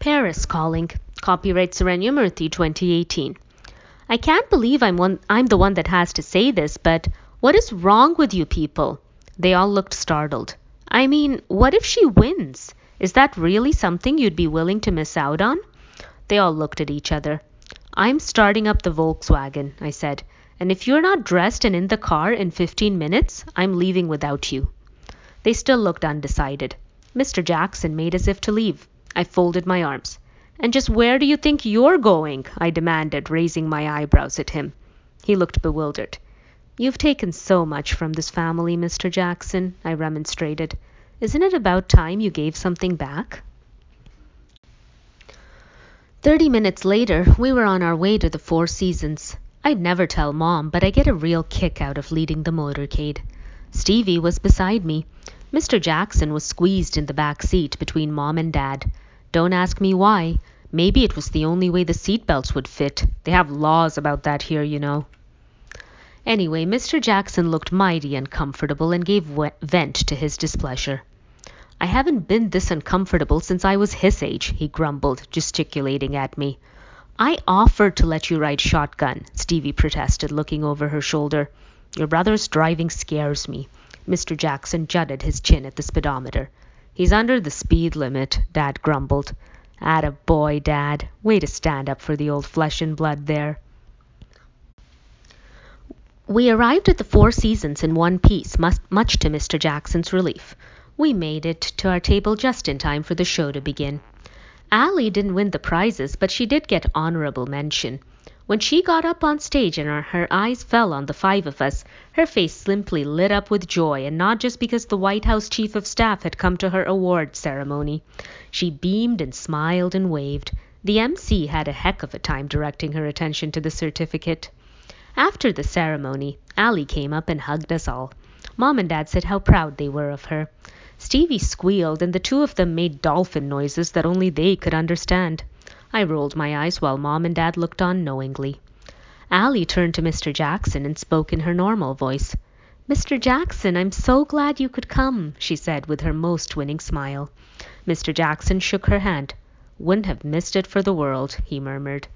Paris Calling. Copyright Murthy 2018. I can't believe I'm one I'm the one that has to say this, but what is wrong with you people? They all looked startled. I mean, what if she wins? Is that really something you'd be willing to miss out on? They all looked at each other. I'm starting up the Volkswagen, I said, and if you're not dressed and in the car in 15 minutes, I'm leaving without you. They still looked undecided. Mr. Jackson made as if to leave. I folded my arms. And just where do you think you're going? I demanded, raising my eyebrows at him. He looked bewildered. You've taken so much from this family, Mr. Jackson, I remonstrated. Isn't it about time you gave something back? Thirty minutes later, we were on our way to the Four Seasons. I'd never tell Mom, but I get a real kick out of leading the motorcade. Stevie was beside me. Mr. Jackson was squeezed in the back seat between Mom and Dad. Don't ask me why. Maybe it was the only way the seat belts would fit. They have laws about that here, you know. Anyway, Mr. Jackson looked mighty uncomfortable and gave vent to his displeasure. I haven't been this uncomfortable since I was his age, he grumbled, gesticulating at me. I offered to let you ride shotgun, Stevie protested, looking over her shoulder. Your brother's driving scares me. Mr. Jackson jutted his chin at the speedometer. He's under the speed limit, Dad grumbled. Atta boy, Dad. Way to stand up for the old flesh and blood there. We arrived at the Four Seasons in one piece, much to Mr. Jackson's relief. We made it to our table just in time for the show to begin. Allie didn't win the prizes, but she did get honorable mention. When she got up on stage and her, eyes fell on the five of us, her face simply lit up with joy, and not just because the White House Chief of Staff had come to her award ceremony. She beamed and smiled and waved. The MC had a heck of a time directing her attention to the certificate. After the ceremony, Allie came up and hugged us all. Mom and Dad said how proud they were of her. Stevie squealed, and the two of them made dolphin noises that only they could understand. I rolled my eyes while Mom and Dad looked on knowingly. Allie turned to Mr. Jackson and spoke in her normal voice. Mr. Jackson, I'm so glad you could come, she said with her most winning smile. Mr. Jackson shook her hand. Wouldn't have missed it for the world, he murmured.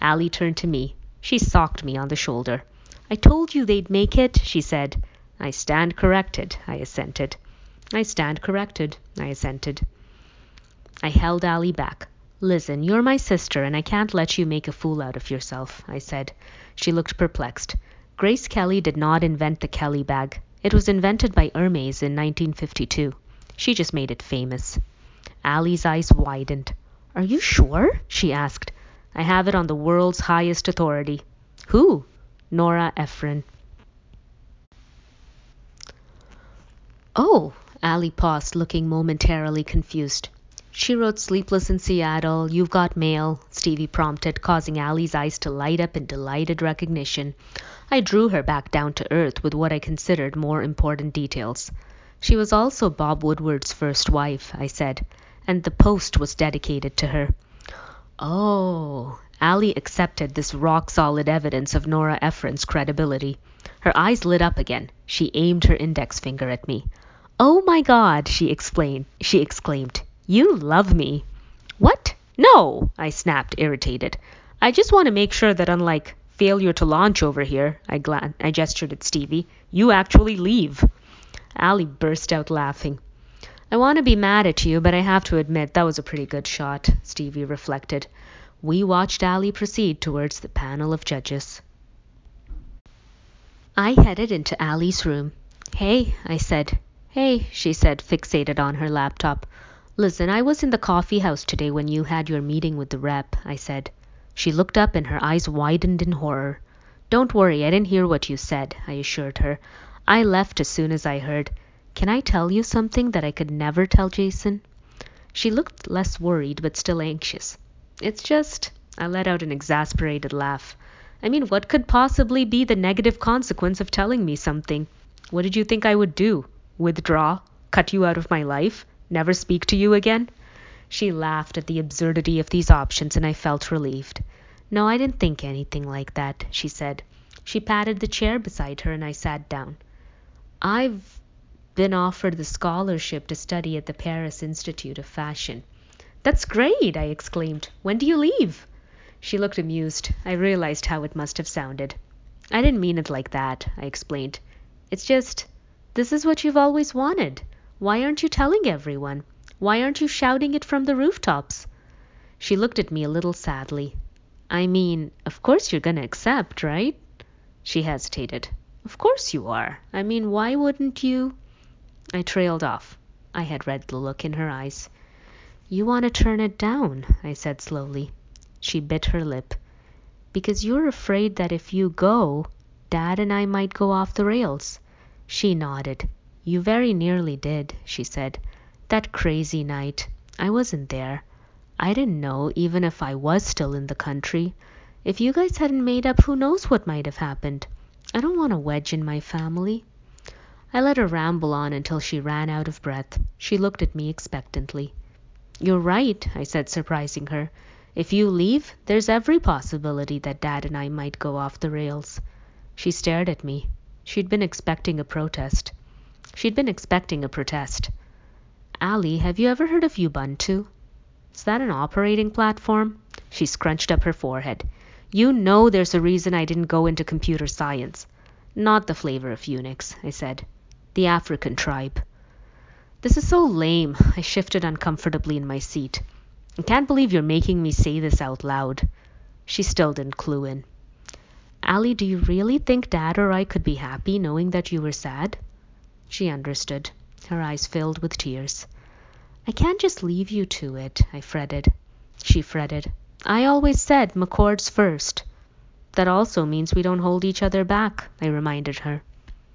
Allie turned to me. She socked me on the shoulder. I told you they'd make it, she said. I stand corrected, I assented. I stand corrected, I assented. I held Allie back. Listen, you're my sister, and I can't let you make a fool out of yourself, I said. She looked perplexed. Grace Kelly did not invent the Kelly bag. It was invented by Hermes in 1952. She just made it famous. Allie's eyes widened. Are you sure? she asked. I have it on the world's highest authority. Who? Nora Ephron. Oh, Allie paused, looking momentarily confused. She wrote Sleepless in Seattle, You've Got Mail, Stevie prompted, causing Allie's eyes to light up in delighted recognition. I drew her back down to earth with what I considered more important details. She was also Bob Woodward's first wife, I said, and the post was dedicated to her. Oh, Allie accepted this rock solid evidence of Nora Ephron's credibility. Her eyes lit up again. She aimed her index finger at me. Oh my God, she explained. She exclaimed. You love me. What? No, I snapped, irritated. I just want to make sure that unlike failure to launch over here, I, gestured at Stevie, you actually leave. Allie burst out laughing. I want to be mad at you, but I have to admit that was a pretty good shot, Stevie reflected. We watched Allie proceed towards the panel of judges. I headed into Allie's room. Hey, I said. Hey, she said, fixated on her laptop. Listen, I was in the coffee house today when you had your meeting with the rep, I said. She looked up and her eyes widened in horror. Don't worry, I didn't hear what you said, I assured her. I left as soon as I heard. Can I tell you something that I could never tell Jason? She looked less worried but still anxious. It's just. I let out an exasperated laugh. I mean, what could possibly be the negative consequence of telling me something? What did you think I would do? Withdraw? Cut you out of my life? Never speak to you again? She laughed at the absurdity of these options, and I felt relieved. No, I didn't think anything like that, she said. She patted the chair beside her, and I sat down. I've been offered the scholarship to study at the Paris Institute of Fashion. That's great, I exclaimed. When do you leave? She looked amused. I realized how it must have sounded. I didn't mean it like that, I explained. It's just, this is what you've always wanted. Why aren't you telling everyone? Why aren't you shouting it from the rooftops? She looked at me a little sadly. I mean, of course you're going to accept, right? She hesitated. Of course you are. I mean, why wouldn't you? I trailed off. I had read the look in her eyes. You want to turn it down, I said slowly. She bit her lip. Because you're afraid that if you go, Dad and I might go off the rails. She nodded. You very nearly did, she said. That crazy night. I wasn't there. I didn't know, even if I was still in the country. If you guys hadn't made up, who knows what might have happened. I don't want a wedge in my family. I let her ramble on until she ran out of breath. She looked at me expectantly. You're right, I said, surprising her. If you leave, there's every possibility that Dad and I might go off the rails. She stared at me. She'd been expecting a protest. She'd been expecting a protest. Allie, have you ever heard of Ubuntu? Is that an operating platform? She scrunched up her forehead. You know there's a reason I didn't go into computer science. Not the flavor of Unix, I said. The African tribe. This is so lame. I shifted uncomfortably in my seat. I can't believe you're making me say this out loud. She still didn't clue in. Allie, do you really think Dad or I could be happy knowing that you were sad? She understood. Her eyes filled with tears. I can't just leave you to it, I fretted. She fretted. I always said McCord's first. That also means we don't hold each other back, I reminded her.